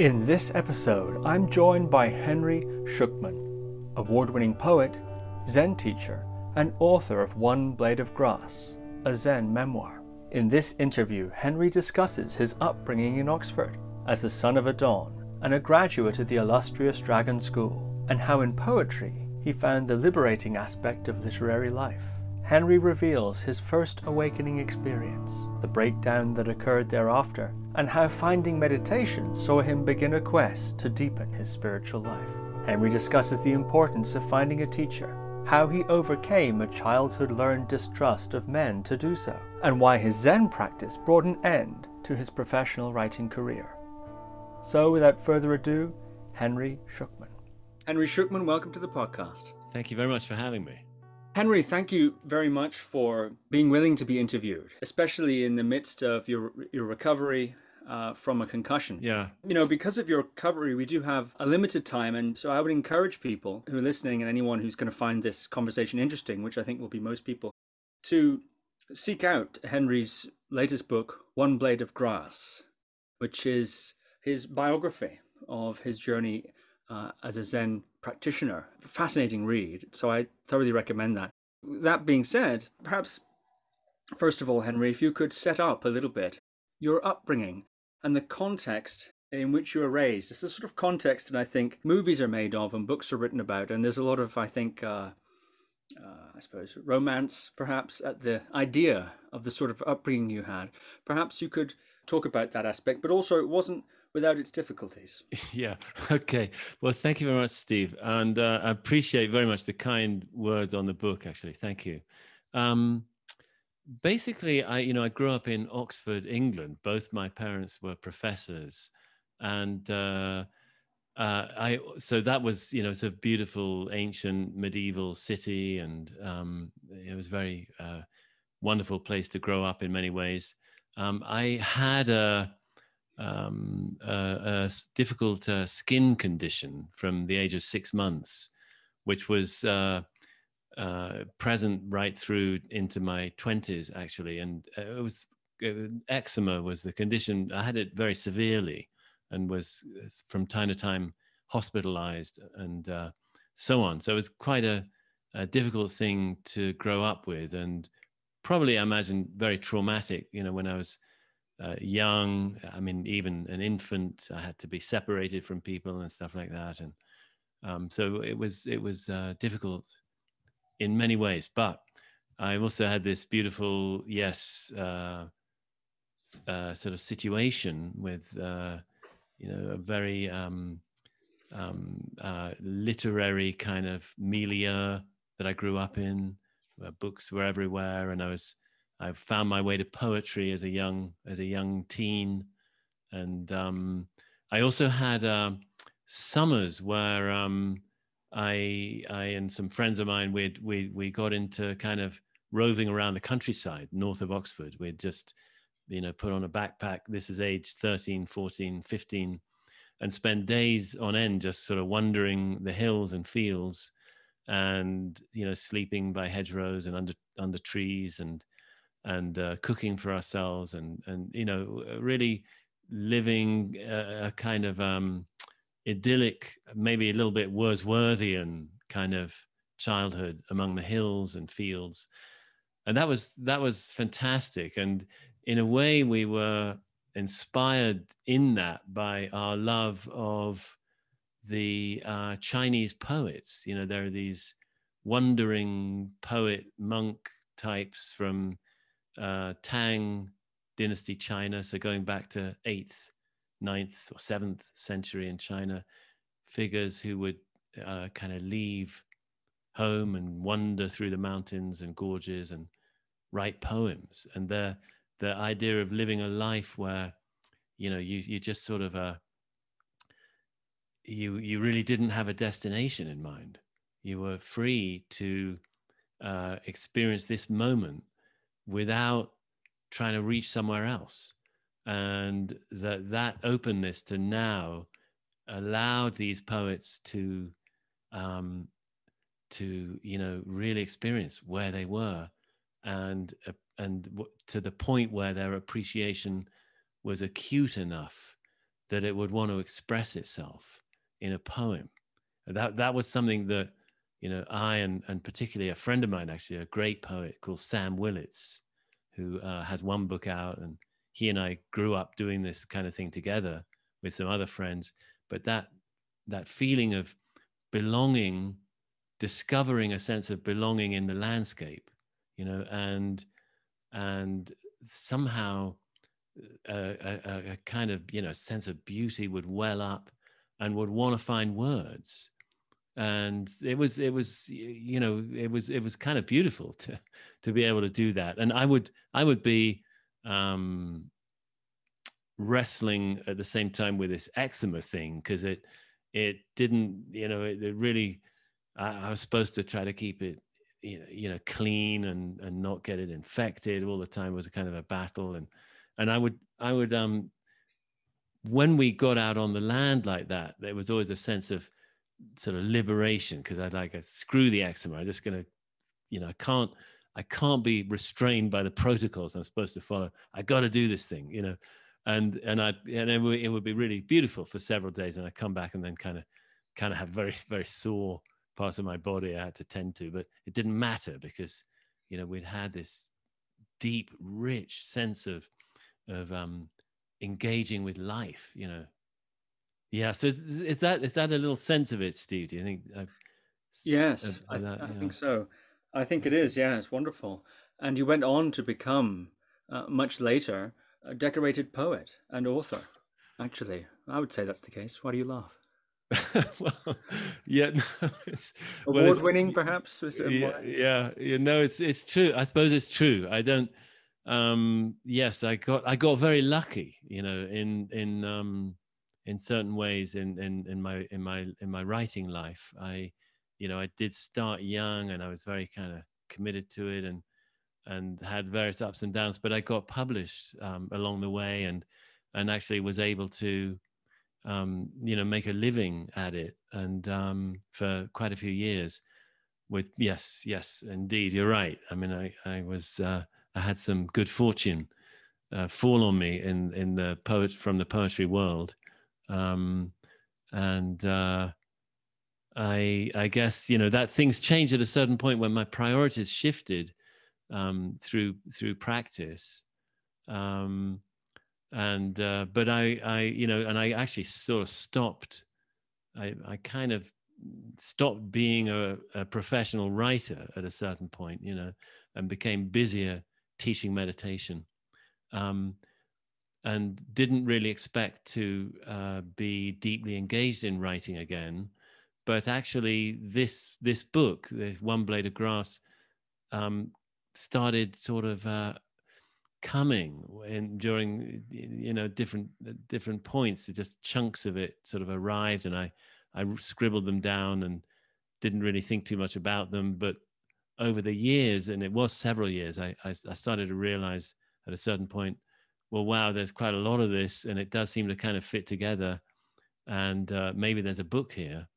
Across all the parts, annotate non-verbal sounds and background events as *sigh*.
In this episode, I'm joined by Henry Shukman, award winning poet, Zen teacher, and author of One Blade of Grass, a Zen memoir. In this interview, Henry discusses his upbringing in Oxford as the son of a Don and a graduate of the illustrious Dragon School, and how in poetry he found the liberating aspect of literary life. Henry reveals his first awakening experience, the breakdown that occurred thereafter, and how finding meditation saw him begin a quest to deepen his spiritual life. Henry discusses the importance of finding a teacher, how he overcame a childhood learned distrust of men to do so, and why his Zen practice brought an end to his professional writing career. So, without further ado, Henry Shukman. Henry Shukman, welcome to the podcast. Thank you very much for having me. Henry, thank you very much for being willing to be interviewed, especially in the midst of your your recovery uh, from a concussion. Yeah. You know, because of your recovery, we do have a limited time, and so I would encourage people who are listening and anyone who's going to find this conversation interesting, which I think will be most people, to seek out Henry's latest book, One Blade of Grass, which is his biography of his journey uh, as a Zen practitioner. Fascinating read, so I thoroughly recommend that. That being said, perhaps first of all, Henry, if you could set up a little bit your upbringing and the context in which you were raised. It's the sort of context that I think movies are made of and books are written about, and there's a lot of, I think, uh, uh, I suppose, romance perhaps at the idea of the sort of upbringing you had. Perhaps you could talk about that aspect, but also it wasn't without its difficulties. *laughs* Yeah. Okay. Well, thank you very much, Steve, and uh, I appreciate very much the kind words on the book. Actually, thank you. Um, basically, I you know I grew up in Oxford, England. Both my parents were professors, and uh, uh, I so that was you know it's a beautiful ancient medieval city, and um, it was very uh, wonderful place to grow up in many ways. Um, I had a um, a, a, difficult uh, skin condition from the age of six months, which was uh, uh, present right through into my 20s, actually. And uh, it was it, eczema was the condition. I had it very severely and was uh, from time to time hospitalized and uh, so on. So it was quite a, a difficult thing to grow up with and probably, I imagine, very traumatic, you know, when I was uh, young. I mean, even an infant, I had to be separated from people and stuff like that, and um, so it was it was uh, difficult in many ways. But I also had this beautiful, yes, uh, uh sort of situation with uh, you know a very um, um, uh, literary kind of milieu that I grew up in. Where books were everywhere, and I was I found my way to poetry as a young as a young teen, and um, I also had uh, summers where um, I I and some friends of mine we we we got into kind of roving around the countryside north of Oxford. We'd just you know put on a backpack. This is age 13, 14, 15 and spend days on end just sort of wandering the hills and fields and you know sleeping by hedgerows and under under trees and and uh, cooking for ourselves and and you know uh, really living a, a kind of um, idyllic maybe a little bit wordsworthian kind of childhood among the hills and fields. And that was that was fantastic. And in a way we were inspired in that by our love of the uh, chinese poets. You know there are these wandering poet monk types from uh, Tang dynasty China, so going back to 8th, 9th, or 7th century in China, figures who would uh, kind of leave home and wander through the mountains and gorges and write poems. And the, the idea of living a life where, you know, you, you just sort of, uh, you, you really didn't have a destination in mind. You were free to uh, experience this moment without trying to reach somewhere else and that that openness to now allowed these poets to um, to you know really experience where they were and uh, and w- to the point where their appreciation was acute enough that it would want to express itself in a poem. That that was something that you know I and and particularly a friend of mine, actually a great poet called Sam Willetts, who uh, has one book out, and he and I grew up doing this kind of thing together with some other friends. But that that feeling of belonging, discovering a sense of belonging in the landscape, you know, and and somehow a, a, a, kind of you know sense of beauty would well up and would want to find words and it was it was you know it was it was kind of beautiful to to be able to do that. And i would i would be um wrestling at the same time with this eczema thing because it it didn't you know it, it really I, I, was supposed to try to keep it you know, you know clean and and not get it infected. All the time it was a kind of a battle and and I would I would um when we got out on the land like that, there was always a sense of sort of liberation because I'd like I screw the eczema. I'm just gonna, you know, I can't I can't be restrained by the protocols I'm supposed to follow. I got to do this thing, you know, and and I and it would, it would be really beautiful for several days, and I come back and then kind of kind of have very *laughs* very sore parts of my body I had to tend to, but it didn't matter because you know we'd had this deep, rich sense of of um, engaging with life. You know, yeah. So is, is, that is that a little sense of it, Steve? Do you think? I've, yes, I, th- I think so. I think it is. Yeah, it's wonderful. And you went on to become uh, much later a decorated poet and author. Actually, I would say that's the case. Why do you laugh? *laughs* well, yeah, *laughs* no, award-winning, perhaps. Yeah, yeah, you know, it's it's true. I suppose it's true. I don't um, yes, I got I got very lucky, you know, in in um, in certain ways in, in in my in my in my writing life. I, you know, I did start young, and I was very kind of committed to it, and and had various ups and downs. But I got published um, along the way, and and actually was able to, um, you know, make a living at it, and um, for quite a few years. With yes, yes, indeed, you're right. I mean, I I was. Uh, I had some good fortune uh, fall on me in in the poet from the poetry world, um, and uh, I I guess you know that things change at a certain point when my priorities shifted um, through through practice, um, and uh, but I I you know and I actually sort of stopped. I I kind of stopped being a, a professional writer at a certain point, you know, and became busier teaching meditation um, and didn't really expect to uh, be deeply engaged in writing again. But actually this this book the one blade of grass um, started sort of uh, coming in during you know different different points. Just chunks of it sort of arrived and i i scribbled them down and didn't really think too much about them. But over the years, and it was several years, I, I, I started to realize at a certain point, well, wow, there's quite a lot of this, and it does seem to kind of fit together. And uh, maybe there's a book here.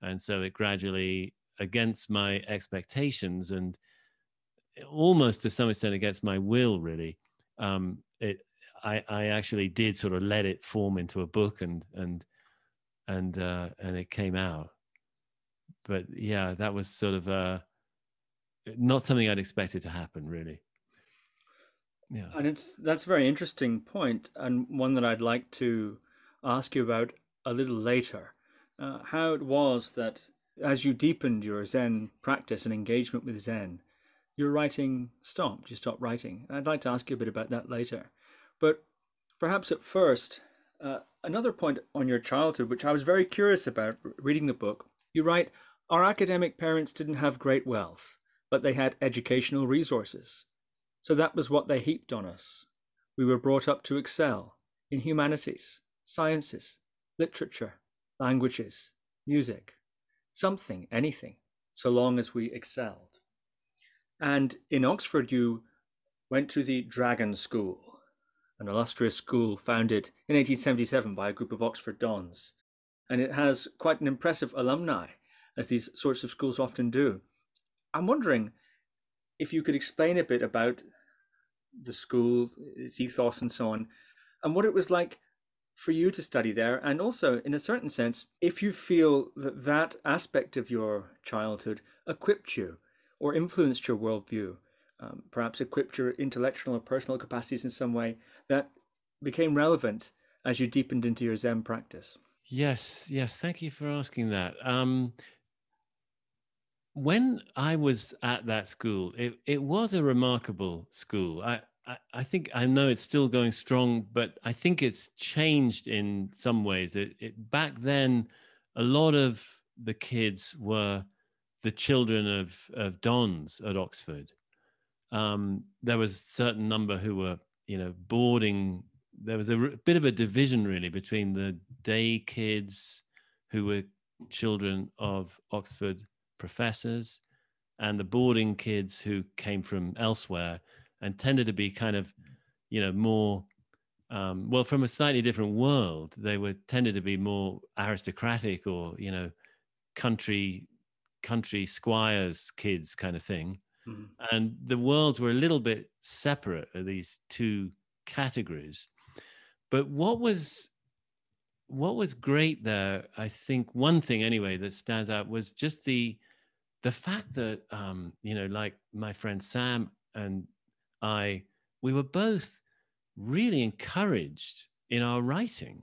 And so it gradually, against my expectations and almost to some extent against my will, really, um, it I, I actually did sort of let it form into a book and and and uh, and it came out. But yeah, that was sort of uh, not something I'd expected to happen, really. Yeah, and it's that's a very interesting point, and one that I'd like to ask you about a little later. Uh, how it was that as you deepened your Zen practice and engagement with Zen, your writing stopped. You stopped writing. I'd like to ask you a bit about that later, but perhaps at first, uh, another point on your childhood, which I was very curious about reading the book. You write, "Our academic parents didn't have great wealth." but they had educational resources. So that was what they heaped on us. We were brought up to excel in humanities, sciences, literature, languages, music, something, anything, so long as we excelled. And in Oxford, you went to the Dragon School, an illustrious school founded in 1877 by a group of Oxford dons. And it has quite an impressive alumni, as these sorts of schools often do. I'm wondering if you could explain a bit about the school, its ethos, and so on, and what it was like for you to study there? And also, in a certain sense, if you feel that that aspect of your childhood equipped you or influenced your worldview, um, perhaps equipped your intellectual or personal capacities in some way that became relevant as you deepened into your Zen practice? Yes, yes. Thank you for asking that. Um, when I was at that school, it, it was a remarkable school. I, I, I, think I know it's still going strong, but I think it's changed in some ways. It, it, back then, a lot of the kids were the children of, of dons at Oxford. Um, there was a certain number who were, you know, boarding. There was a bit of a division really between the day kids who were children of Oxford professors and the boarding kids who came from elsewhere and tended to be kind of, you know, more um, well from a slightly different world. They were tended to be more aristocratic or you know, country country squires kids kind of thing. Mm-hmm. And the worlds were a little bit separate of these two categories. But what was what was great there, I think one thing anyway that stands out was just the the fact that um, you know, like my friend Sam and I, we were both really encouraged in our writing,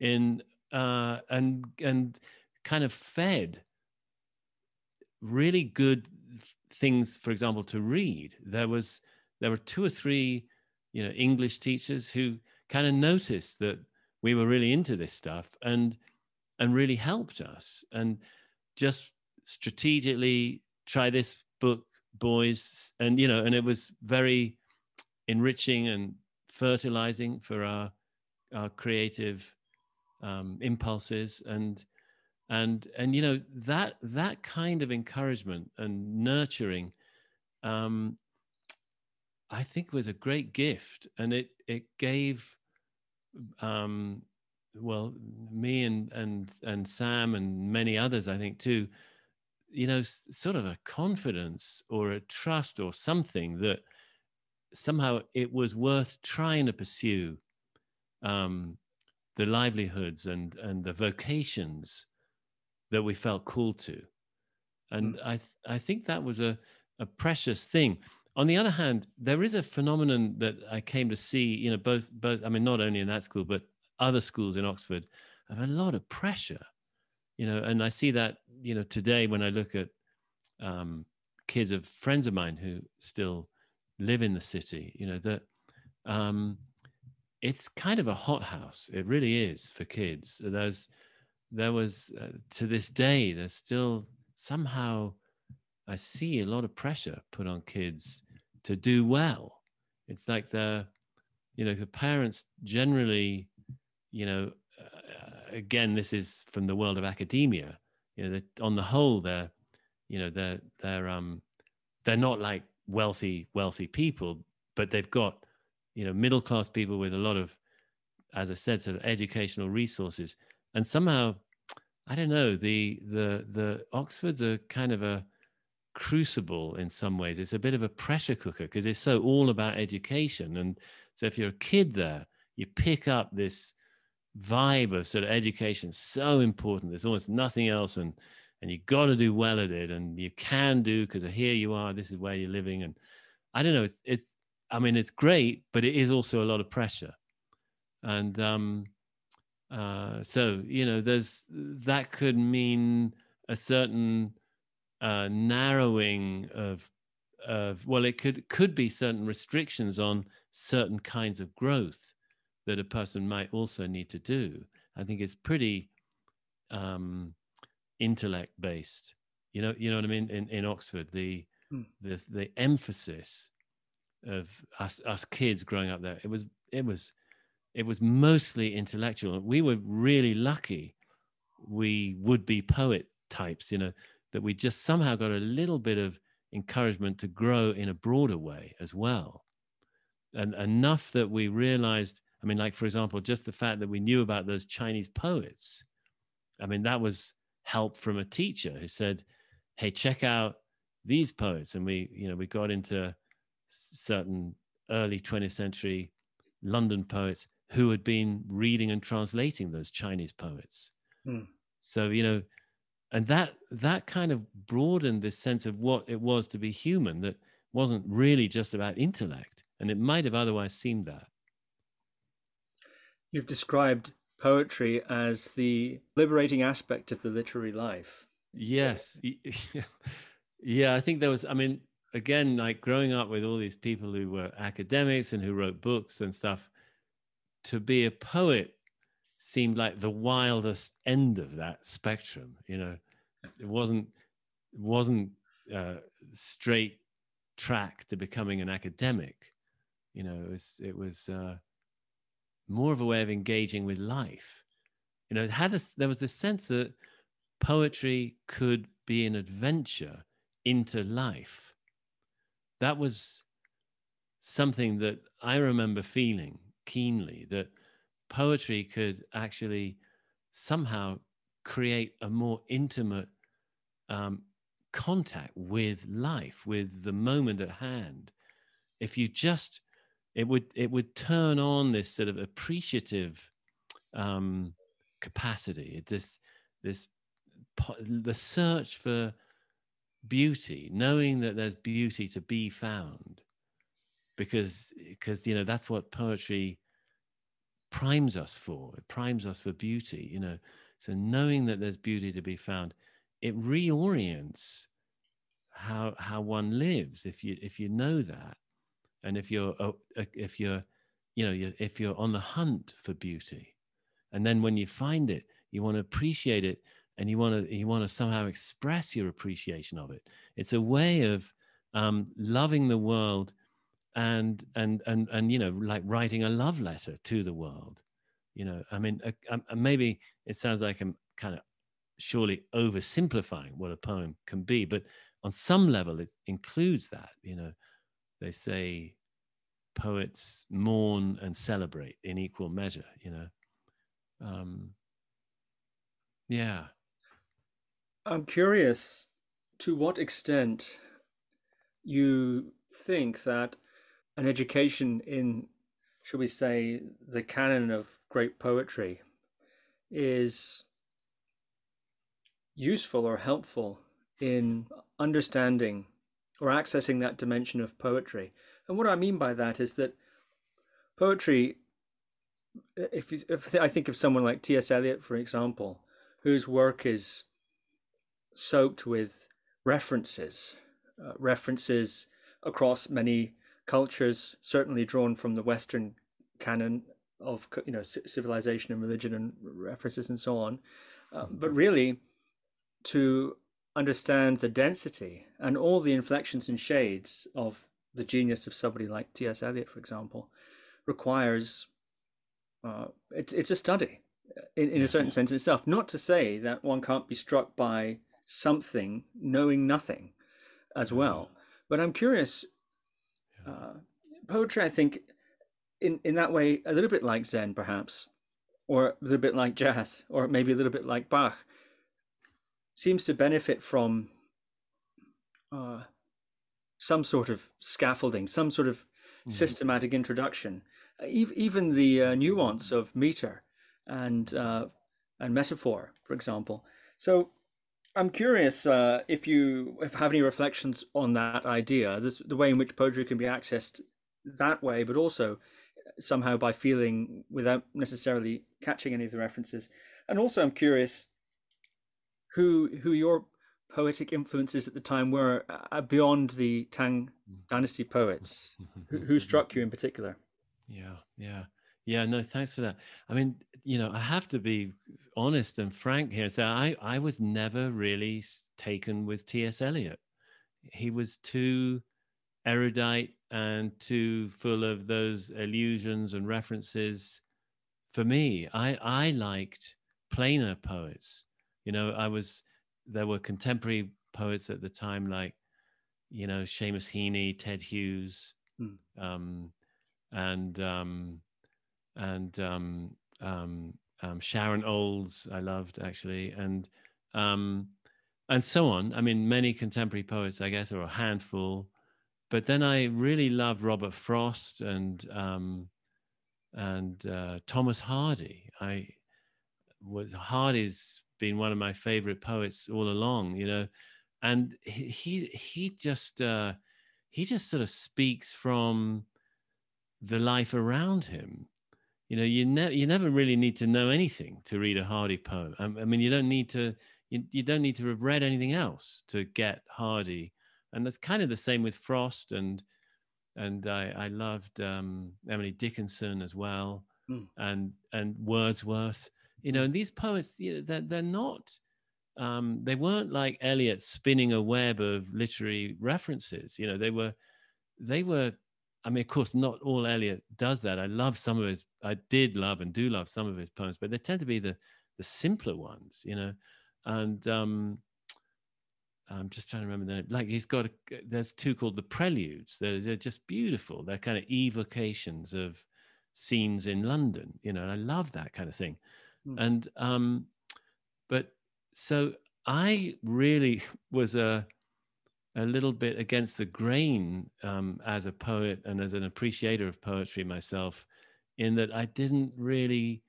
in uh, and and kind of fed really good things, for example, to read. There was there were two or three, you know, English teachers who kind of noticed that we were really into this stuff and and really helped us and just strategically try this book boys. And you know and it was very enriching and fertilizing for our our creative um, impulses. And and and you know that that kind of encouragement and nurturing um, i think was a great gift. And it it gave um, well me and and and sam and many others i think too you know sort of a confidence or a trust or something that somehow it was worth trying to pursue um, the livelihoods and and the vocations that we felt called to. And mm. I, th- I think that was a, a precious thing. On the other hand, there is a phenomenon that I came to see, you know, both, both, I mean, not only in that school, but other schools in Oxford of a lot of pressure, you know, and I see that, you know, today when I look at um, kids of friends of mine who still live in the city, you know, that um, it's kind of a hothouse. It really is for kids. There's, there was uh, to this day there's still somehow i see a lot of pressure put on kids to do well it's like the you know the parents generally you know again this is from the world of academia. You know that on the whole they're you know they're they're um they're not like wealthy wealthy people but they've got you know middle class people with a lot of as i said sort of educational resources. And somehow i don't know the the the oxfords are kind of a crucible in some ways. It's a bit of a pressure cooker because it's so all about education. And so if you're a kid there you pick up this vibe of sort of education so important. There's almost nothing else and and you got to do well at it and you can do because here you are this is where you're living and i don't know it's, it's i mean it's great but it is also a lot of pressure. And um uh, so you know, there's that could mean a certain uh, narrowing of of well, it could could be certain restrictions on certain kinds of growth that a person might also need to do. I think it's pretty um, intellect based. You know, you know what I mean. In in Oxford, the mm. the the emphasis of us us kids growing up there, it was it was it was mostly intellectual. We were really lucky. We would be poet types, you know, that we just somehow got a little bit of encouragement to grow in a broader way as well. And enough that we realized, I mean, like, for example, just the fact that we knew about those Chinese poets. I mean, that was help from a teacher who said, Hey, check out these poets. And we, you know, we got into certain early 20th century London poets who had been reading and translating those Chinese poets. Mm. So, you know, and that that kind of broadened this sense of what it was to be human that wasn't really just about intellect. And it might have otherwise seemed that. You've described poetry as the liberating aspect of the literary life. Yes. *laughs* yeah, I think there was, I mean, again, like growing up with all these people who were academics and who wrote books and stuff, to be a poet seemed like the wildest end of that spectrum. You know, it wasn't wasn't uh, straight track to becoming an academic. You know, it was it was uh, more of a way of engaging with life. You know, it had a, there was this sense that poetry could be an adventure into life. That was something that I remember feeling keenly that poetry could actually somehow create a more intimate um, contact with life, with the moment at hand. If you just, it would it would turn on this sort of appreciative um, capacity. This this the search for beauty, knowing that there's beauty to be found, because because you know that's what poetry primes us for. It primes us for beauty. You know, so knowing that there's beauty to be found, it reorients how how one lives. If you if you know that, and if you're uh, if you're you know you're, if you're on the hunt for beauty, and then when you find it, you want to appreciate it and you want to you want to somehow express your appreciation of it. It's a way of um, loving the world and and and and you know like writing a love letter to the world. You know i mean uh, uh, maybe it sounds like i'm kind of surely oversimplifying what a poem can be but on some level it includes that you know they say poets mourn and celebrate in equal measure you know? Um yeah. I'm curious to what extent you think that an education in, shall we say, the canon of great poetry is useful or helpful in understanding or accessing that dimension of poetry. And what I mean by that is that poetry, if, you, if I think of someone like T.S. Eliot, for example, whose work is soaked with references, uh, references across many cultures, certainly drawn from the Western canon of you know civilization and religion and references and so on. Uh, but really, to understand the density and all the inflections and shades of the genius of somebody like T.S. Eliot, for example, requires uh, it's it's a study in, in a certain sense in itself. Not to say that one can't be struck by something knowing nothing as mm-hmm. well. But I'm curious. Uh, poetry, I think, in in that way, a little bit like Zen, perhaps, or a little bit like jazz, or maybe a little bit like Bach, seems to benefit from uh, some sort of scaffolding, some sort of mm-hmm. systematic introduction, uh, even the uh, nuance of meter and uh, and metaphor, for example. So I'm curious uh, if you have any reflections on that idea, this, the way in which poetry can be accessed that way, but also somehow by feeling without necessarily catching any of the references. And also, I'm curious who who your poetic influences at the time were uh, beyond the Tang Dynasty poets. who, who struck you in particular? Yeah, yeah. Yeah, no, thanks for that. I mean, you know, I have to be honest and frank here. So I, I was never really taken with T.S. Eliot. He was too erudite and too full of those allusions and references. For me, I, I liked plainer poets. You know, I was, there were contemporary poets at the time like, you know, Seamus Heaney, Ted Hughes, mm. um, and, um, and um, um, um, Sharon Olds, I loved actually, and um, and so on. I mean, many contemporary poets, I guess, are a handful. But then I really loved Robert Frost and um, and uh, Thomas Hardy. I was Hardy's been one of my favorite poets all along, you know, and he he, just uh, he just sort of speaks from the life around him. You know, you never you never really need to know anything to read a Hardy poem. I, I mean, you don't need to you, you don't need to have read anything else to get Hardy, and that's kind of the same with Frost and and I, I loved um, Emily Dickinson as well, mm. and and Wordsworth. You know, and these poets, they're, they're not, um, they weren't like Eliot spinning a web of literary references. You know, they were, they were. I mean, of course, not all Eliot does that. I love some of his. I did love and do love some of his poems, but they tend to be the the simpler ones. You know, and um, I'm just trying to remember the name. Like he's got, a, there's two called the Preludes. They're, they're just beautiful. They're kind of evocations of scenes in London, you know, and I love that kind of thing. Mm. And, um, but so I really *laughs* was a, a little bit against the grain um, as a poet and as an appreciator of poetry myself, in that I didn't really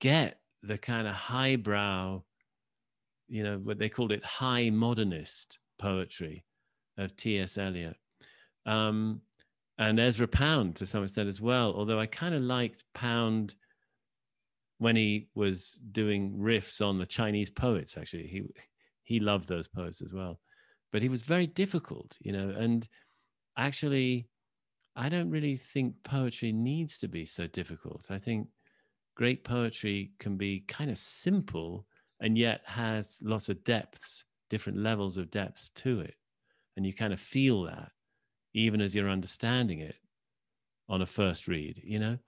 get the kind of highbrow you know, what they called it high modernist poetry of T.S. Eliot. Um, and Ezra Pound to some extent as well, although I kind of liked Pound when he was doing riffs on the Chinese poets, actually. He, he loved those poets as well. But he was very difficult, you know, and actually, I don't really think poetry needs to be so difficult. I think great poetry can be kind of simple and yet has lots of depths, different levels of depth to it. And you kind of feel that even as you're understanding it on a first read, you know?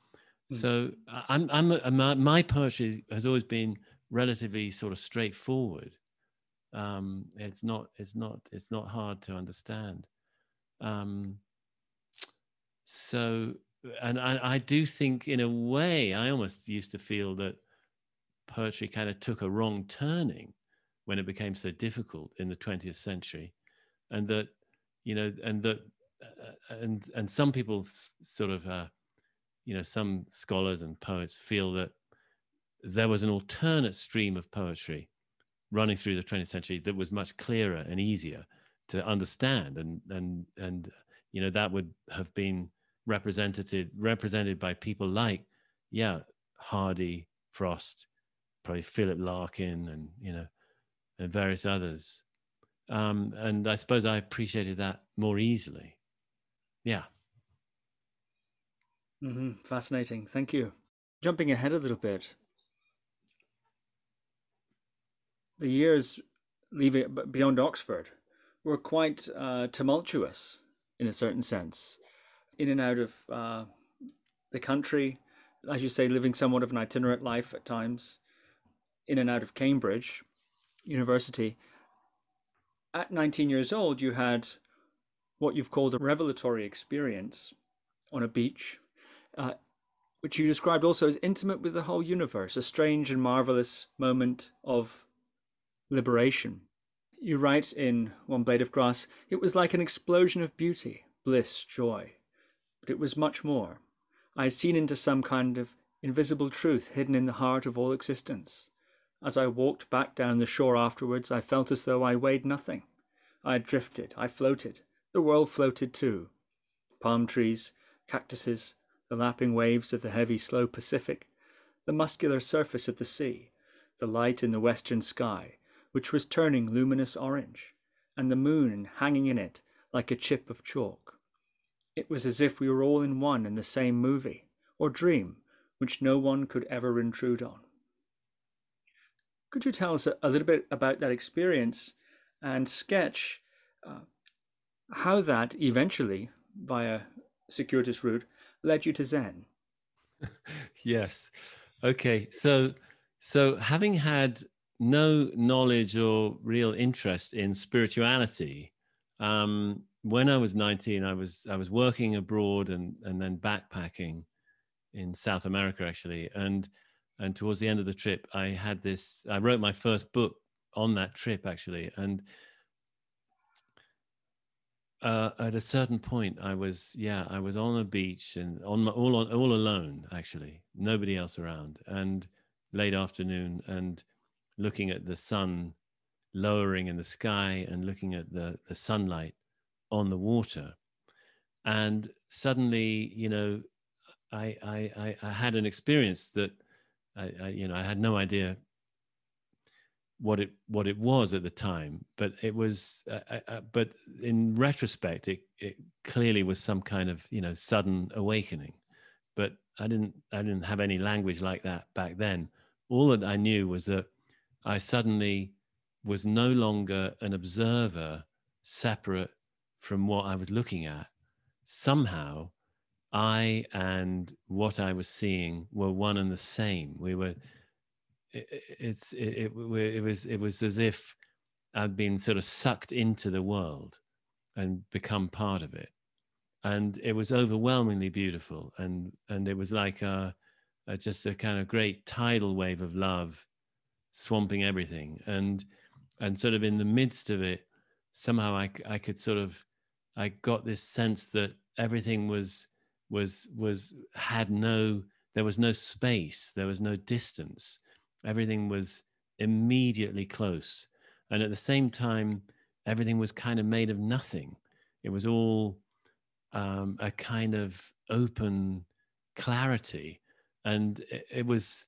Mm. So I'm, I'm, my, my poetry has always been relatively sort of straightforward. Um, it's not, it's not, it's not hard to understand. Um, so, and I, I do think in a way, I almost used to feel that poetry kind of took a wrong turning when it became so difficult in the 20th century and that you know and that uh, and and some people sort of uh, you know some scholars and poets feel that there was an alternate stream of poetry running through the 20th century that was much clearer and easier to understand and and and you know that would have been represented represented by people like yeah hardy frost probably Philip Larkin and you know and various others. Um, and I suppose I appreciated that more easily. Yeah. Mm-hmm. Fascinating. Thank you. Jumping ahead a little bit, the years leaving beyond Oxford were quite uh, tumultuous in a certain sense, in and out of uh, the country, as you say, living somewhat of an itinerant life at times, in and out of Cambridge University. At 19 years old, you had what you've called a revelatory experience on a beach, uh, which you described also as intimate with the whole universe, a strange and marvelous moment of liberation. You write in One Blade of Grass, it was like an explosion of beauty, bliss, joy. But it was much more. I had seen into some kind of invisible truth hidden in the heart of all existence. As I walked back down the shore afterwards, I felt as though I weighed nothing. I had drifted, I floated. The world floated too. Palm trees, cactuses, the lapping waves of the heavy, slow Pacific, the muscular surface of the sea, the light in the western sky, which was turning luminous orange, and the moon hanging in it like a chip of chalk. It was as if we were all in one and the same movie, or dream, which no one could ever intrude on. Could you tell us a, little bit about that experience and sketch uh, how that eventually, via circuitous route, led you to Zen? *laughs* yes. Okay. So, so having had no knowledge or real interest in spirituality, um, when I was 19, I was I was working abroad and and then backpacking in South America actually, and and towards the end of the trip i had this i wrote my first book on that trip actually and uh, at a certain point, I was yeah, I was on a beach and on my, all on all alone actually, nobody else around, and late afternoon, and looking at the sun lowering in the sky and looking at the the sunlight on the water, and suddenly, you know, I I I, had an experience that I, I you know I had no idea what it what it was at the time but it was uh, uh, uh, but in retrospect it it clearly was some kind of you know sudden awakening. But i didn't i didn't have any language like that back then. All that i knew was that i suddenly was no longer an observer separate from what i was looking at. Somehow i and what i was seeing were one and the same. We were it, it's it, it, it was it was as if I'd been sort of sucked into the world and become part of it, and it was overwhelmingly beautiful, and and it was like a, a just a kind of great tidal wave of love, swamping everything, and and sort of in the midst of it, somehow I I could sort of I got this sense that everything was was was had no there was no space. There was no distance everything was immediately close. And at the same time everything was kind of made of nothing. It was all um, a kind of open clarity. And it, it, was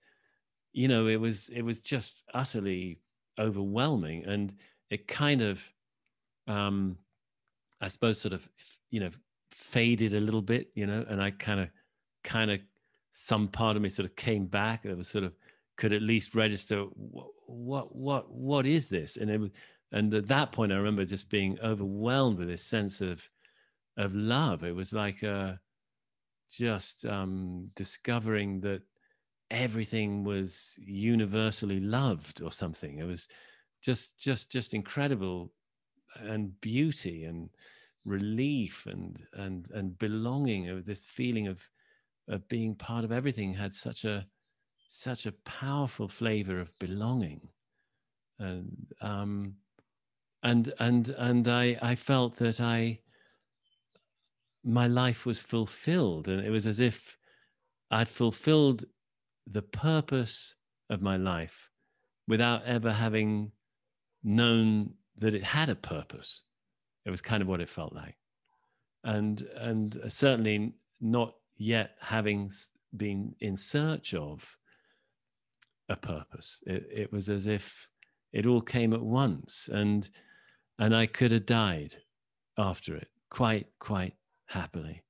you know it was it was just utterly overwhelming. And it kind of um i suppose sort of you know faded a little bit you know and i kind of kind of some part of me sort of came back there was sort of could at least register what what what, is this? And it was and at that point i remember just being overwhelmed with this sense of of love. It was like uh just um discovering that everything was universally loved or something. It was just just just incredible and beauty and relief and and and belonging. Of this feeling of of being part of everything had such a such a powerful flavor of belonging. And um, and and and I I felt that I my life was fulfilled and it was as if I'd fulfilled the purpose of my life without ever having known that it had a purpose. It was kind of what it felt like. And and certainly not yet having been in search of a purpose. It, it was as if it all came at once, and and I could have died after it quite quite happily.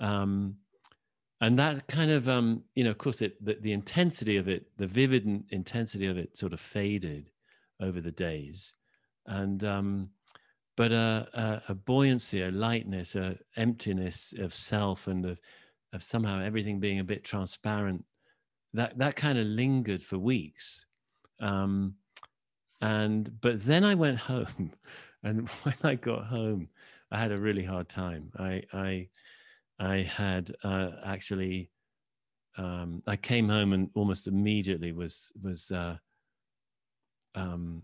Um, and that kind of um, you know, of course, it the, the intensity of it, the vivid intensity of it, sort of faded over the days, and um, but a, a, a buoyancy, a lightness, a emptiness of self, and of of somehow everything being a bit transparent that that kind of lingered for weeks. Um, and but then i went home *laughs* and *laughs* when i got home i had a really hard time. I i i had uh, actually um, i came home and almost immediately was was uh, um,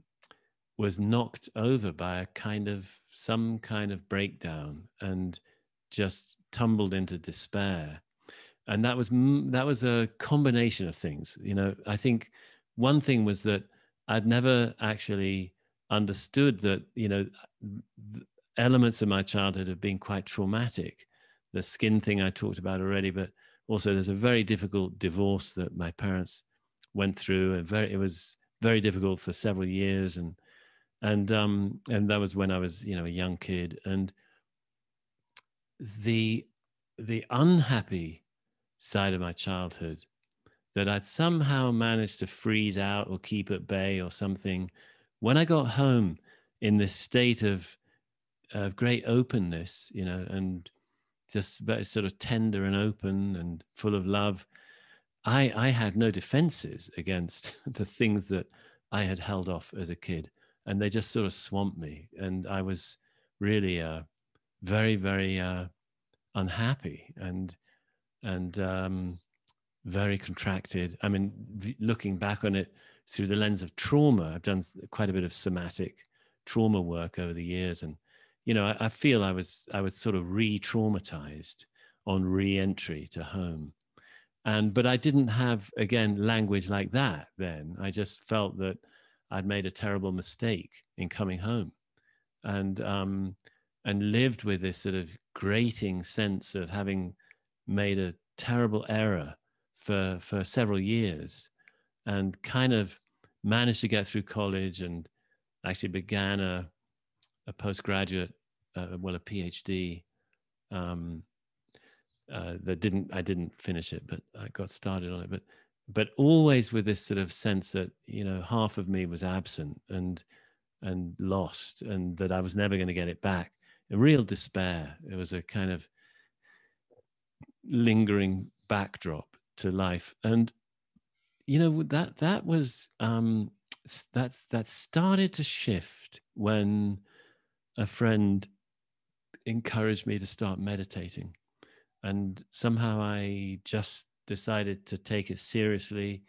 was knocked over by a kind of some kind of breakdown and just tumbled into despair and that was that was a combination of things you know? I think one thing was that i'd never actually understood that you know elements of my childhood have been quite traumatic. The skin thing i talked about already but also there's a very difficult divorce that my parents went through and very it was very difficult for several years and and um and that was when i was you know a young kid and the the unhappy side of my childhood that I'd somehow managed to freeze out or keep at bay or something. When I got home in this state of of great openness, you know, and just very sort of tender and open and full of love, I I had no defenses against *laughs* the things that I had held off as a kid, and they just sort of swamped me, and I was really uh, very very uh, unhappy and and um, very contracted. I mean, v- looking back on it through the lens of trauma, I've done quite a bit of somatic trauma work over the years, and you know, I, I feel I was I was sort of re-traumatized on re-entry to home, and but I didn't have again language like that then. I just felt that I'd made a terrible mistake in coming home, and um, and lived with this sort of grating sense of having made a terrible error for for several years, and kind of managed to get through college and actually began a a postgraduate, uh, well, a PhD. Um, uh, that didn't I didn't finish it, but I got started on it. But but always with this sort of sense that you know half of me was absent and and lost, and that I was never going to get it back. A real despair. It was a kind of lingering backdrop to life, and you know that that was um, that's that started to shift when a friend encouraged me to start meditating. And somehow I just decided to take it seriously.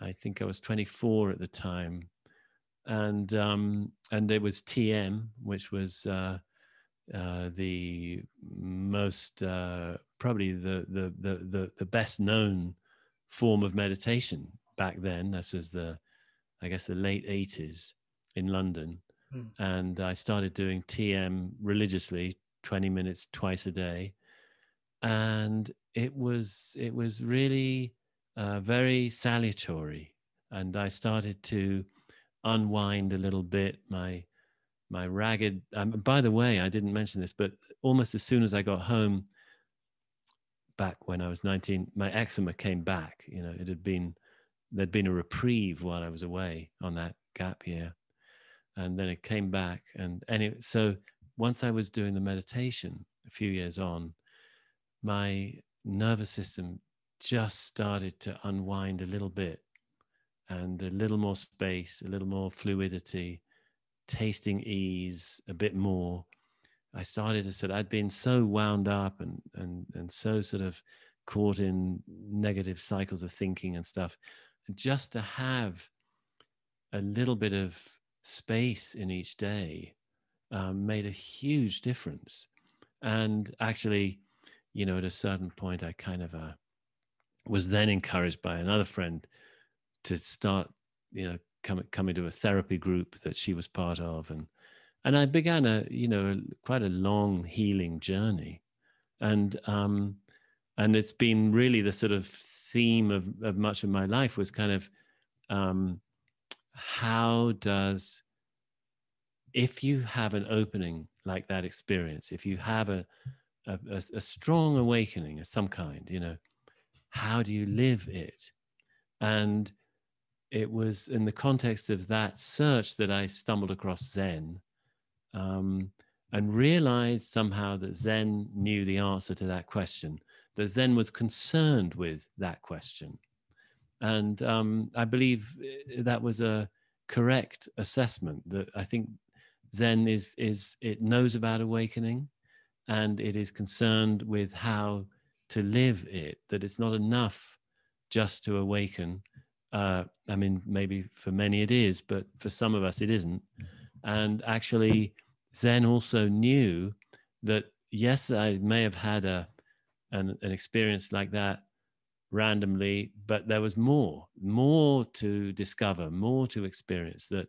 I think I was 24 at the time. And um, and it was TM, which was uh, uh, the most uh, probably the, the the the the best known form of meditation back then. This was the I guess the late 80s in London. Mm. And I started doing TM religiously, 20 minutes twice a day. And it was it was really uh, very salutary. And I started to unwind a little bit my my ragged um, by the way i didn't mention this but almost as soon as i got home back when i was 19 my eczema came back you know it had been there'd been a reprieve while i was away on that gap year. And then it came back and anyway so once i was doing the meditation a few years on my nervous system just started to unwind a little bit and a little more space a little more fluidity tasting ease a bit more i started to sort of i'd been so wound up and and and so sort of caught in negative cycles of thinking and stuff just to have a little bit of space in each day um, made a huge difference. And actually, you know, at a certain point, I kind of uh, was then encouraged by another friend to start, you know, coming coming to a therapy group that she was part of, and and I began a, you know, quite a long healing journey, and um, and it's been really the sort of theme of of much of my life was kind of um, how does if you have an opening like that experience if you have a a, a strong awakening of some kind you know how do you live it? And it was in the context of that search that i stumbled across zen um, and realized somehow that zen knew the answer to that question that zen was concerned with that question and um, I believe eh, that was a correct assessment. That I think Zen is is it knows about awakening, and it is concerned with how to live it. That it's not enough just to awaken. Uh, I mean, maybe for many it is, but for some of us it isn't. And actually, Zen also knew that yes, I may have had a an, an experience like that randomly, but there was more, more to discover, more to experience. That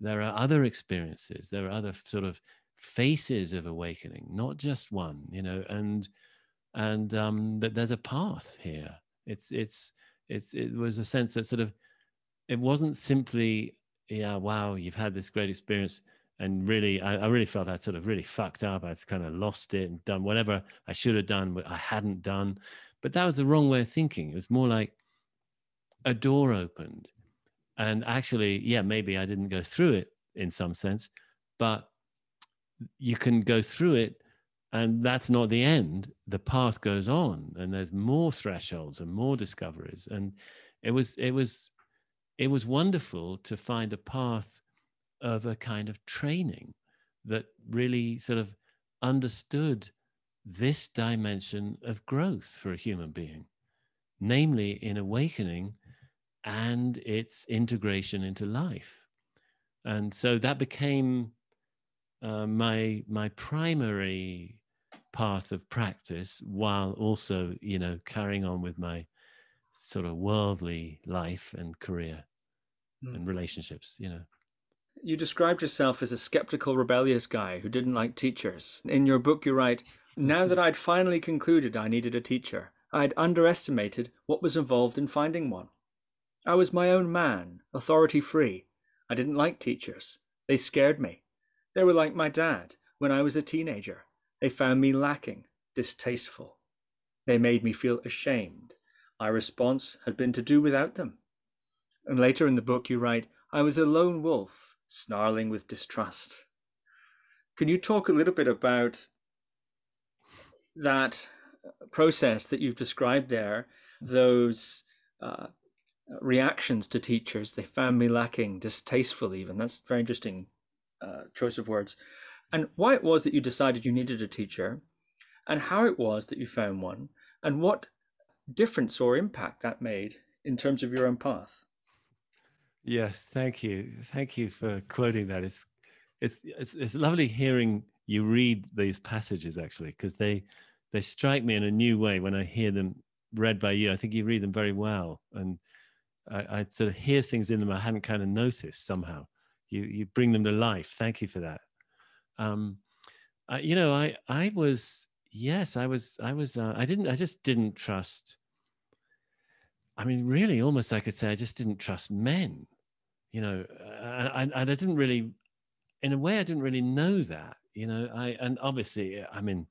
there are other experiences, there are other sort of faces of awakening, not just one, you know, and and um, that there's a path here. It's it's it's it was a sense that sort of it wasn't simply yeah wow you've had this great experience and really I, I, really felt I'd sort of really fucked up. I'd kind of lost it and done whatever I should have done, but I hadn't done. But that was the wrong way of thinking. It was more like a door opened. And actually, yeah, maybe I didn't go through it in some sense, but you can go through it and that's not the end the path goes on and there's more thresholds and more discoveries and it was it was it was wonderful to find a path of a kind of training that really sort of understood this dimension of growth for a human being, namely in awakening and its integration into life. And so that became uh, my my primary path of practice while also you know carrying on with my sort of worldly life and career mm. and relationships you know you described yourself as a skeptical rebellious guy who didn't like teachers. In your book you write now that i'd finally concluded i needed a teacher i'd underestimated what was involved in finding one. I was my own man authority free i didn't like teachers. They scared me. They were like my dad when i was a teenager. They found me lacking, distasteful. They made me feel ashamed. My response had been to do without them. And later in the book, you write, I was a lone wolf, snarling with distrust. Can you talk a little bit about that process that you've described there, those uh, reactions to teachers? They found me lacking, distasteful, even. That's very interesting uh, choice of words and why it was that you decided you needed a teacher, and how it was that you found one, and what difference or impact that made in terms of your own path. Yes, thank you, thank you for quoting that. It's it's it's, it's lovely hearing you read these passages actually because they they strike me in a new way when I hear them read by you. I think you read them very well, and I, I sort of hear things in them I hadn't kind of noticed somehow. You you bring them to life. Thank you for that um, I, you know, I I was yes, I was I was uh, I didn't I just didn't trust. I mean, really, almost I could say I just didn't trust men. You know, and I, I didn't really, in a way, I didn't really know that. You know, I and obviously, I mean,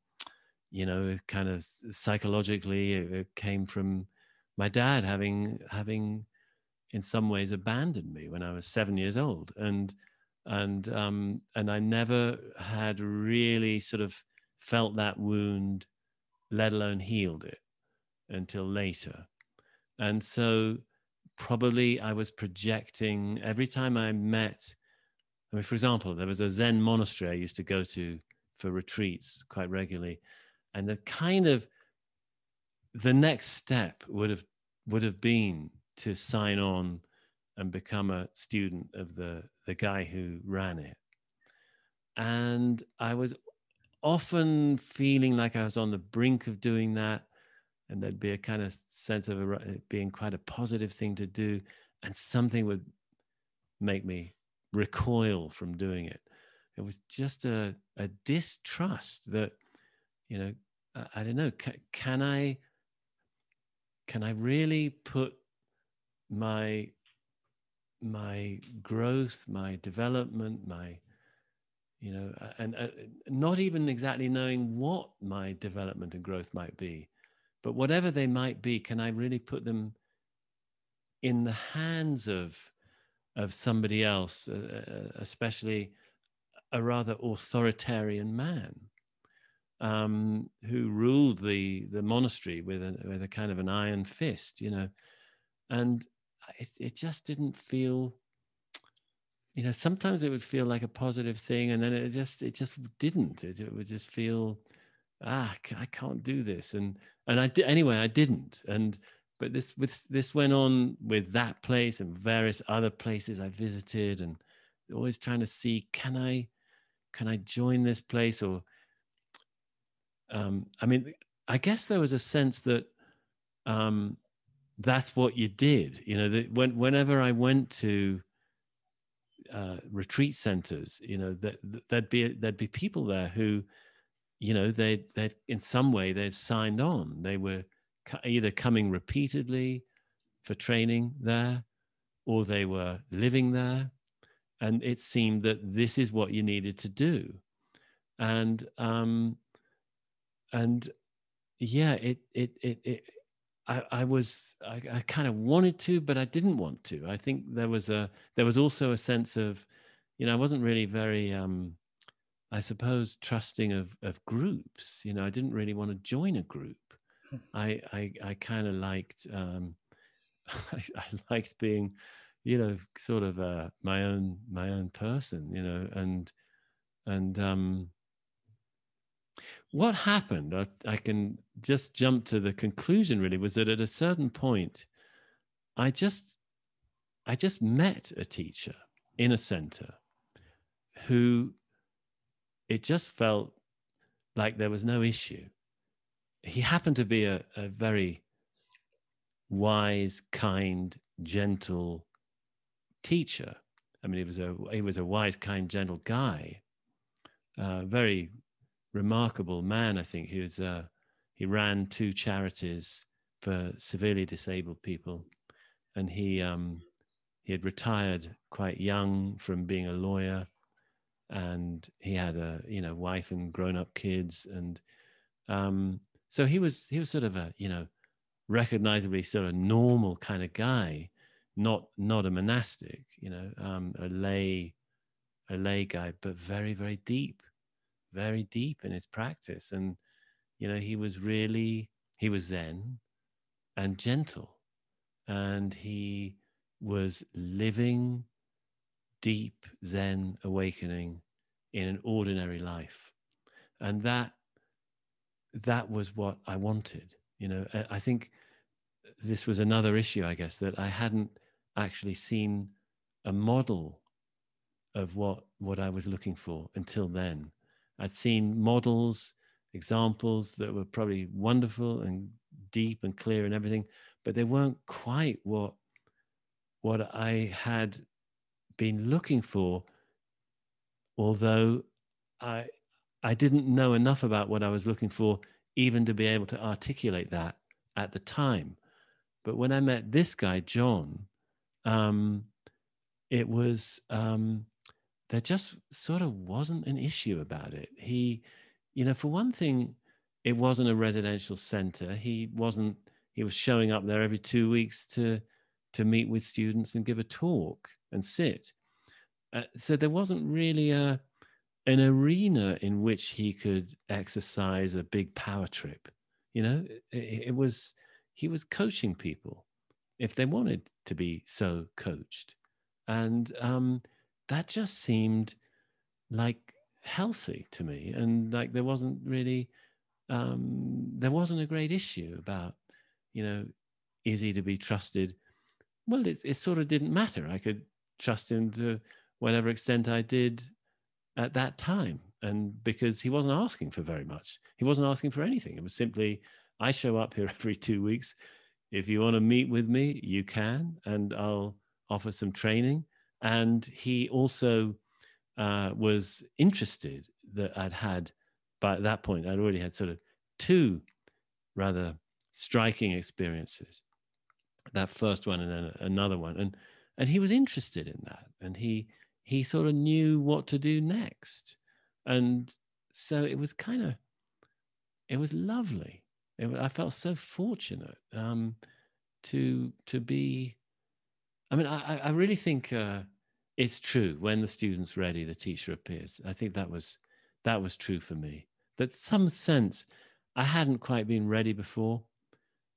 you know, kind of psychologically, it came from my dad having having in some ways abandoned me when I was seven years old, and and um, and I never had really sort of felt that wound, let alone healed it, until later, and so probably I was projecting every time I met. I mean, for example, there was a Zen monastery I used to go to for retreats quite regularly, and the kind of the next step would have would have been to sign on and become a student of the the guy who ran it. And I was often feeling like I was on the brink of doing that. And there'd be a kind of sense of it being quite a positive thing to do. And something would make me recoil from doing it. It was just a, a distrust that, you know, I, I don't know, can, can I, can I really put my my growth, my development, my, you know, and uh, not even exactly knowing what my development and growth might be, but whatever they might be, can I really put them in the hands of of somebody else, uh, uh especially a rather authoritarian man um, who ruled the the monastery with a, with a kind of an iron fist, you know, and it, it just didn't feel you know sometimes it would feel like a positive thing and then it just it just didn't. It, it would just feel ah i can't do this and and i did anyway i didn't and but this with this went on with that place and various other places i visited and always trying to see can i can i join this place or um i mean i guess there was a sense that um that's what you did. You know, that when, whenever I went to uh, retreat centers, you know, that there'd be there'd be people there who, you know, they they in some way they'd signed on. They were either coming repeatedly for training there, or they were living there, and it seemed that this is what you needed to do, and um, and yeah, it it it, it I, I was I, I, kind of wanted to, but I didn't want to. I think there was a there was also a sense of, you know, I wasn't really very, um, I suppose, trusting of of groups. You know, I didn't really want to join a group. *laughs* I I, I kind of liked um, *laughs* I, I, liked being, you know, sort of uh, my own my own person. You know, and and um, what happened, I, I, can just jump to the conclusion really, was that at a certain point, I just, I just met a teacher in a center who it just felt like there was no issue. He happened to be a, a very wise, kind, gentle teacher. I mean, he was a he was a wise, kind, gentle guy. Uh, very remarkable man. I think he was. Uh, he ran two charities for severely disabled people, and he um, he had retired quite young from being a lawyer, and he had a you know wife and grown up kids, and um, so he was he was sort of a you know recognizably sort of normal kind of guy, not not a monastic, you know, um, a lay a lay guy, but very very deep, very deep in his practice, and you know he was really he was Zen and gentle, and he was living deep Zen awakening in an ordinary life, and that that was what I wanted. You know, I think this was another issue, I guess, that I hadn't actually seen a model of what what I was looking for until then. I'd seen models, examples that were probably wonderful and deep and clear and everything, but they weren't quite what what I had been looking for. Although I I didn't know enough about what I was looking for even to be able to articulate that at the time. But when I met this guy, John, um, it was, um, there just sort of wasn't an issue about it. He, you know, for one thing, it wasn't a residential center. He wasn't, he was showing up there every two weeks to, to meet with students and give a talk and sit. Uh, so there wasn't really a, an arena in which he could exercise a big power trip. You know, it, it was, he was coaching people if they wanted to be so coached. And um, that just seemed like healthy to me. And like there wasn't really, um, there wasn't a great issue about, you know, is he to be trusted? Well, it, it sort of didn't matter. I could trust him to whatever extent I did at that time. And because he wasn't asking for very much, he wasn't asking for anything. It was simply, I show up here *laughs* every two weeks. If you want to meet with me, you can, and I'll offer some training. And he also uh, was interested that I'd had, by that point, I'd already had sort of two rather striking experiences. That first one, and then another one, and and he was interested in that, and he he sort of knew what to do next, and so it was kind of it was lovely it, I felt so fortunate um, to to be. I mean, I, I really think uh, it's true. When the student's ready, the teacher appears. I think that was that was true for me. That some sense I hadn't quite been ready before,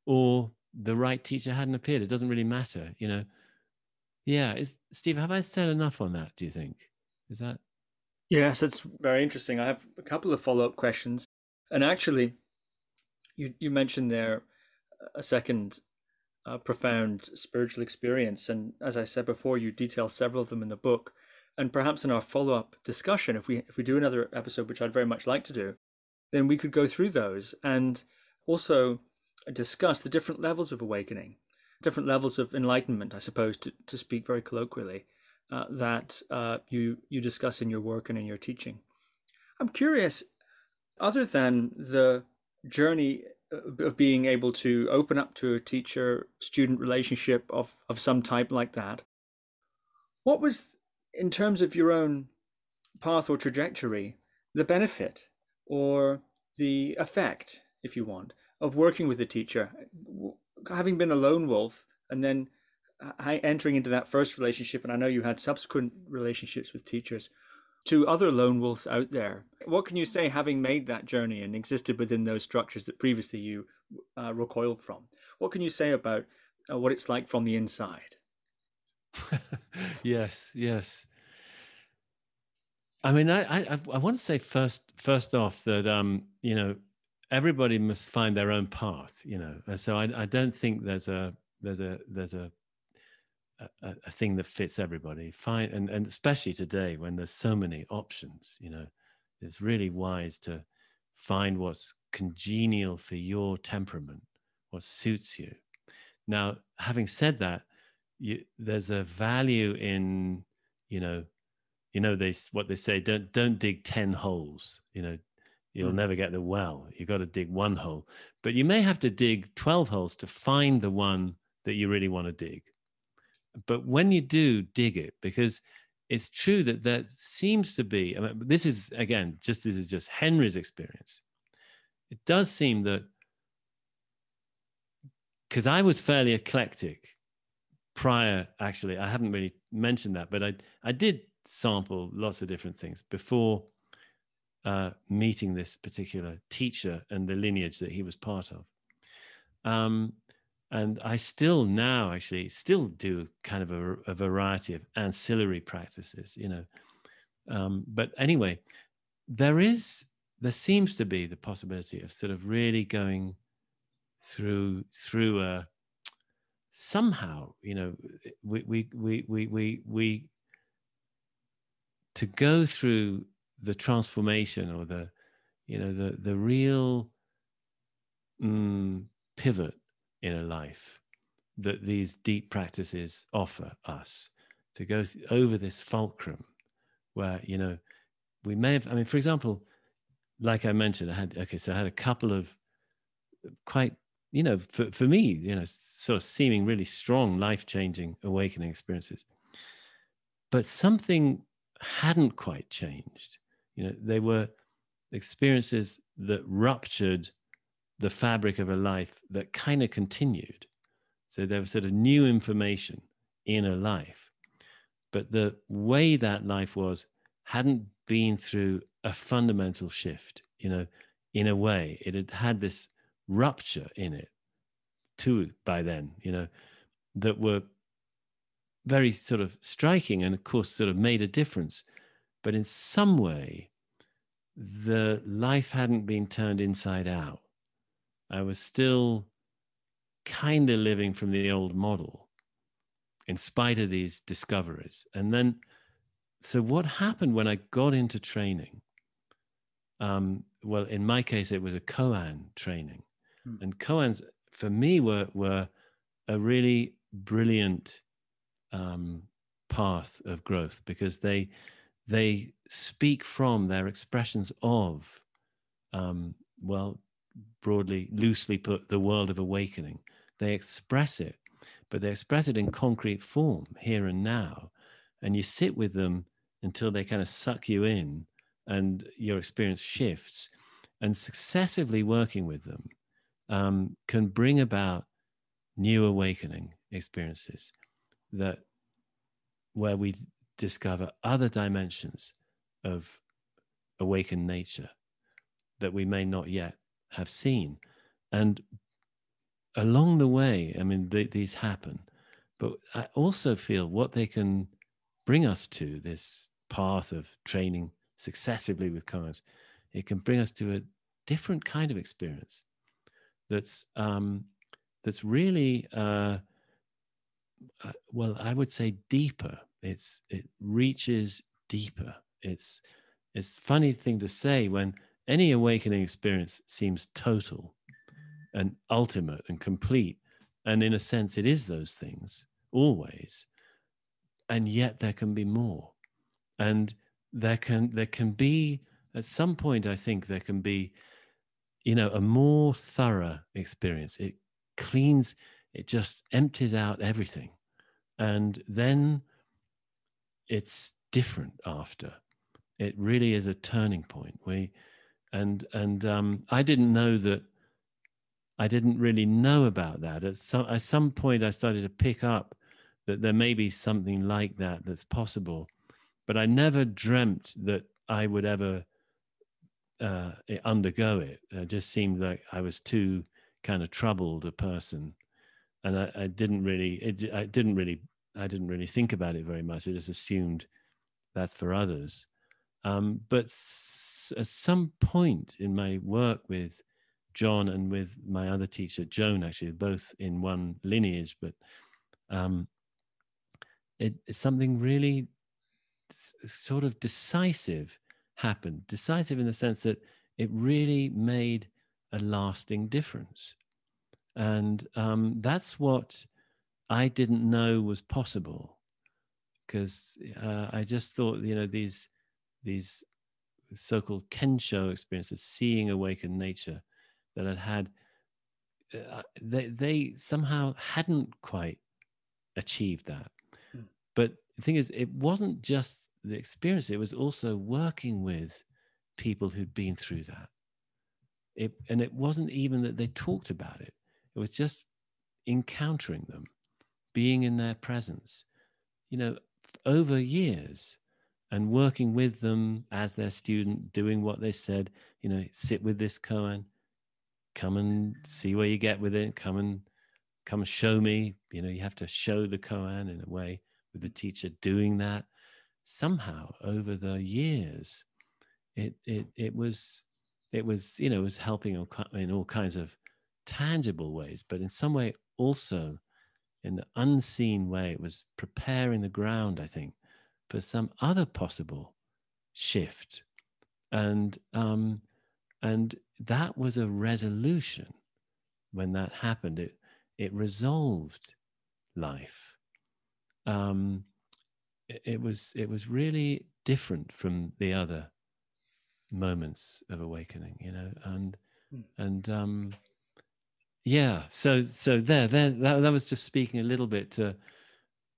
or the right teacher hadn't appeared. It doesn't really matter, you know. Yeah, is Steve? Have I said enough on that? Do you think? Is that? Yes, it's very interesting. I have a couple of follow up questions, and actually, you you mentioned there a second uh, profound spiritual experience, and as I said before, you detail several of them in the book. And perhaps in our follow up discussion, if we if we do another episode, which I'd very much like to do, then we could go through those and also discuss the different levels of awakening, different levels of enlightenment, I suppose, to, to speak very colloquially, uh, that uh, you you discuss in your work and in your teaching. I'm curious, other than the journey uh, of being able to open up to a teacher student relationship of, of some type like that. What was, in terms of your own path or trajectory, the benefit or the effect, if you want, of working with a teacher? Having been a lone wolf and then entering into that first relationship, and I know you had subsequent relationships with teachers, to other lone wolves out there. What can you say, having made that journey and existed within those structures that previously you uh, recoiled from? What can you say about uh, what it's like from the inside? *laughs* yes, yes. I mean, I, I, I want to say first, first off that um, you know, everybody must find their own path. You know, and so I, I don't think there's a there's a there's a a, a, thing that fits everybody fine and, and especially today when there's so many options you know it's really wise to find what's congenial for your temperament, what suits you. Now, having said that, you, there's a value in, you know, you know they what they say don't don't dig 10 holes you know you'll mm. never get the well. You've got to dig one hole. But you may have to dig 12 holes to find the one that you really want to dig. But when you do dig it because it's true that there seems to be I mean, this is again just this is just henry's experience. It does seem that because i was fairly eclectic prior actually i haven't really mentioned that but i i did sample lots of different things before uh, meeting this particular teacher and the lineage that he was part of. Um, and I still now actually still do kind of a, a variety of ancillary practices, you know. Um, but anyway, there is there seems to be the possibility of sort of really going through through a somehow you know we we we we we, we to go through the transformation or the you know the the real mm, pivot in a life that these deep practices offer us to go over this fulcrum where you know we may have i mean for example like i mentioned i had okay so i had a couple of quite you know for, for me you know sort of seeming really strong life changing awakening experiences but something hadn't quite changed. You know, they were experiences that ruptured the fabric of a life that kind of continued. So there was sort of new information in a life. But the way that life was hadn't been through a fundamental shift, you know, in a way. It had had this rupture in it too by then, you know, that were very sort of striking and of course sort of made a difference but in some way the life hadn't been turned inside out. I was still kind of living from the old model in spite of these discoveries. And then so what happened when i got into training? Um, well in my case it was a koan training. Hmm. and koans for me were were a really brilliant um, path of growth because they they speak from their expressions of um, well broadly loosely put the world of awakening. They express it but they express it in concrete form here and now. And you sit with them until they kind of suck you in and your experience shifts. And successively working with them um, can bring about new awakening experiences that where we discover other dimensions of awakened nature that we may not yet have seen and along the way i mean th- these happen but i also feel what they can bring us to this path of training successively with koans it can bring us to a different kind of experience that's um, that's really uh, uh, well, I would say deeper. It's it reaches deeper. It's it's funny thing to say when any awakening experience seems total and ultimate and complete, and in a sense, it is those things always, and yet there can be more, and there can there can be at some point. I think there can be, you know, a more thorough experience. It cleans it just empties out everything and then it's different after. It really is a turning point. We and and um, i didn't know that i didn't really know about that. At some at some point i started to pick up that there may be something like that that's possible but i never dreamt that i would ever uh, undergo it. It just seemed like i was too kind of troubled a person and I, I didn't really it, I didn't really I didn't really think about it very much. I just assumed that's for others. Um, but s- at some point in my work with John and with my other teacher Joan, actually both in one lineage, but um, it, something really sort of decisive happened. Decisive in the sense that it really made a lasting difference. And um, that's what I didn't know was possible because uh, I just thought, you know, these these so-called kensho experiences, seeing awakened nature, that I'd had, uh, they they somehow hadn't quite achieved that. Mm. But the thing is, it wasn't just the experience; it was also working with people who'd been through that. It, and it wasn't even that they talked about it; it was just encountering them, being in their presence. You know, over years and working with them as their student, doing what they said, you know, sit with this koan, come and see where you get with it, come and come show me. You know, you have to show the koan in a way with the teacher doing that. Somehow over the years, it it it was it was you know it was helping in all kinds of tangible ways, but in some way also in the unseen way, it was preparing the ground, I think, for some other possible shift. And um, and that was a resolution when that happened. It it resolved life. Um, it, it was it was really different from the other moments of awakening, you know, and mm. and um, yeah so so there there that, that was just speaking a little bit to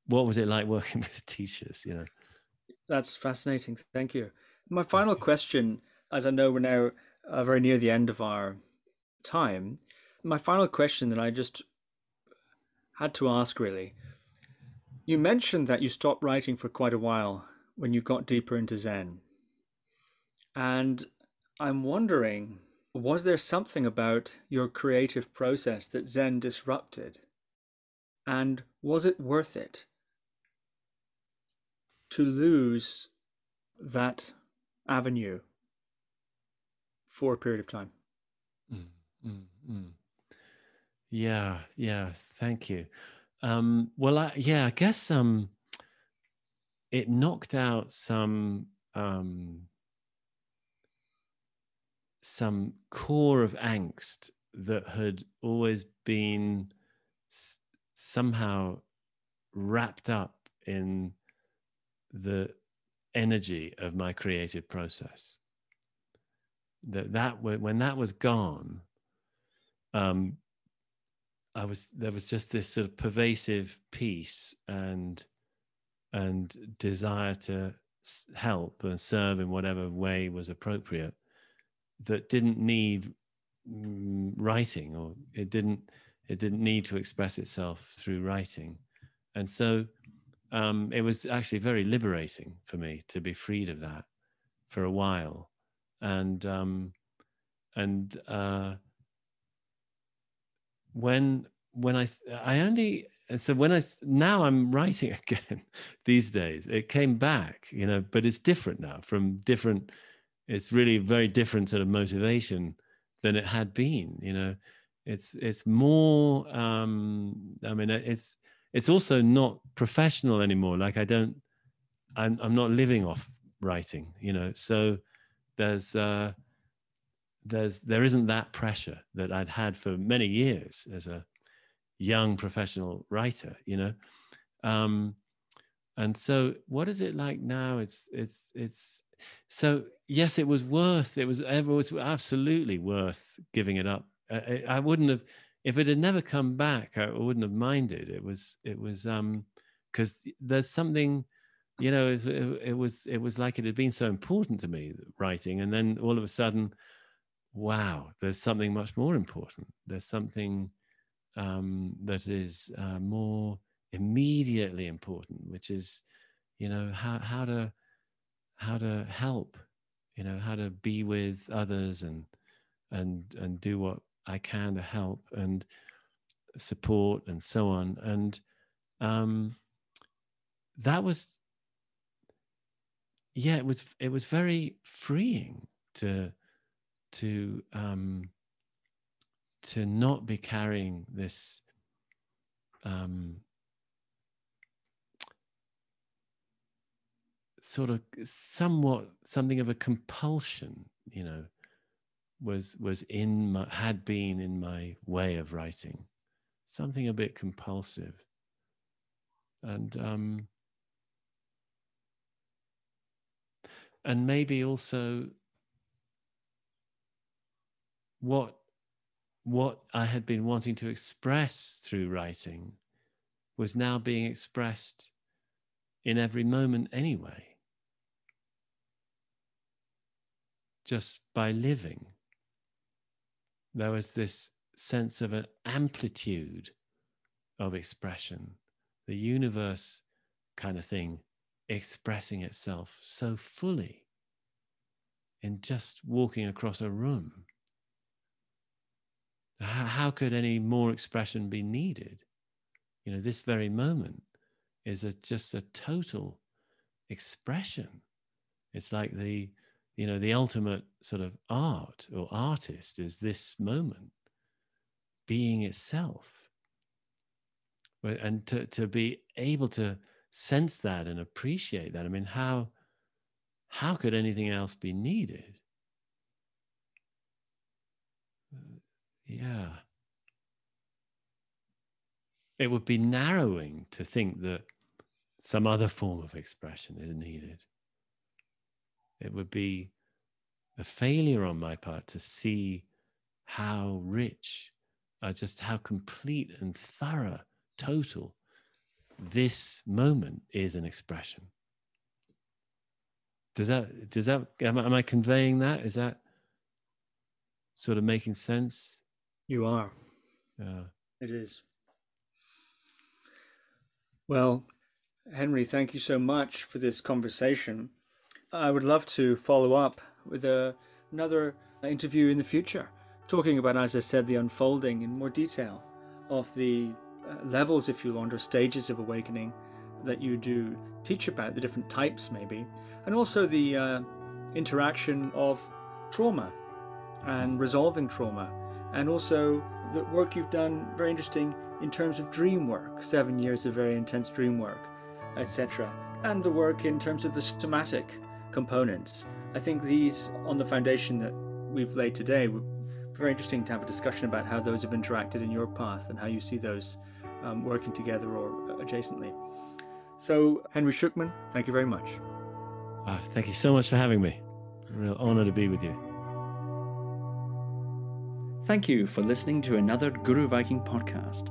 what was it like *laughs* working with teachers you know? That's fascinating thank you. My final question as i know we're now uh, very near the end of our time my final question that i just had to ask really. You mentioned that you stopped writing for quite a while when you got deeper into zen. And i'm wondering was there something about your creative process that Zen disrupted? And was it worth it to lose that avenue for a period of time? Mm, mm, mm. Yeah, yeah, thank you. Um, well, I, yeah, I guess um, it knocked out some um, some core of angst that had always been s- somehow wrapped up in the energy of my creative process. That that when that was gone um i was there was just this sort of pervasive peace and and desire to help and serve in whatever way was appropriate that didn't need mm, writing or it didn't it didn't need to express itself through writing. And so um, it was actually very liberating for me to be freed of that for a while. And um, and uh, when when I I only so when I now I'm writing *laughs* again these days. It came back you know but it's different now from different it's really very different sort of motivation than it had been you know? It's it's more um i mean it's it's also not professional anymore. Like i don't i'm, I'm not living off writing you know? So there's uh there's there isn't that pressure that i'd had for many years as a young professional writer you know? Um and so what is it like now? It's it's it's so yes it was worth it was it was absolutely worth giving it up. I, I, wouldn't have if it had never come back i wouldn't have minded. It was it was um because there's something you know it, it, it, was it was like it had been so important to me writing and then all of a sudden wow there's something much more important. There's something um that is uh, more immediately important which is you know how how to how to help you know how to be with others and and and do what i can to help and support and so on. And um that was yeah it was it was very freeing to to um to not be carrying this um sort of somewhat something of a compulsion, you know, was was in my had been in my way of writing, something a bit compulsive, and um, and maybe also what what I had been wanting to express through writing was now being expressed in every moment anyway. Just by living, there was this sense of an amplitude of expression, the universe kind of thing expressing itself so fully in just walking across a room. How, could any more expression be needed? You know, this very moment is a, just a total expression. It's like the, you know, the ultimate sort of art or artist is this moment being itself. And to, to be able to sense that and appreciate that. I mean, how how could anything else be needed? Yeah. It would be narrowing to think that some other form of expression is needed. It would be a failure on my part to see how rich, uh, just how complete and thorough, total this moment is an expression. Does that, does that, am I, am I conveying that? Is that sort of making sense? You are. Yeah. It is. Well, Henry, thank you so much for this conversation. I would love to follow up with a, another interview in the future, talking about, as I said, the unfolding in more detail of the uh, levels, if you want, or stages of awakening that you do teach about, the different types maybe, and also the uh, interaction of trauma and resolving trauma, and also the work you've done, very interesting in terms of dream work, seven years of very intense dream work, etc., and the work in terms of the somatic components. I think these, on the foundation that we've laid today, would very interesting to have a discussion about how those have interacted in your path and how you see those um, working together or adjacently. So, Henry Shukman, thank you very much. Uh, thank you so much for having me. A real honor to be with you. Thank you for listening to another Guru Viking podcast.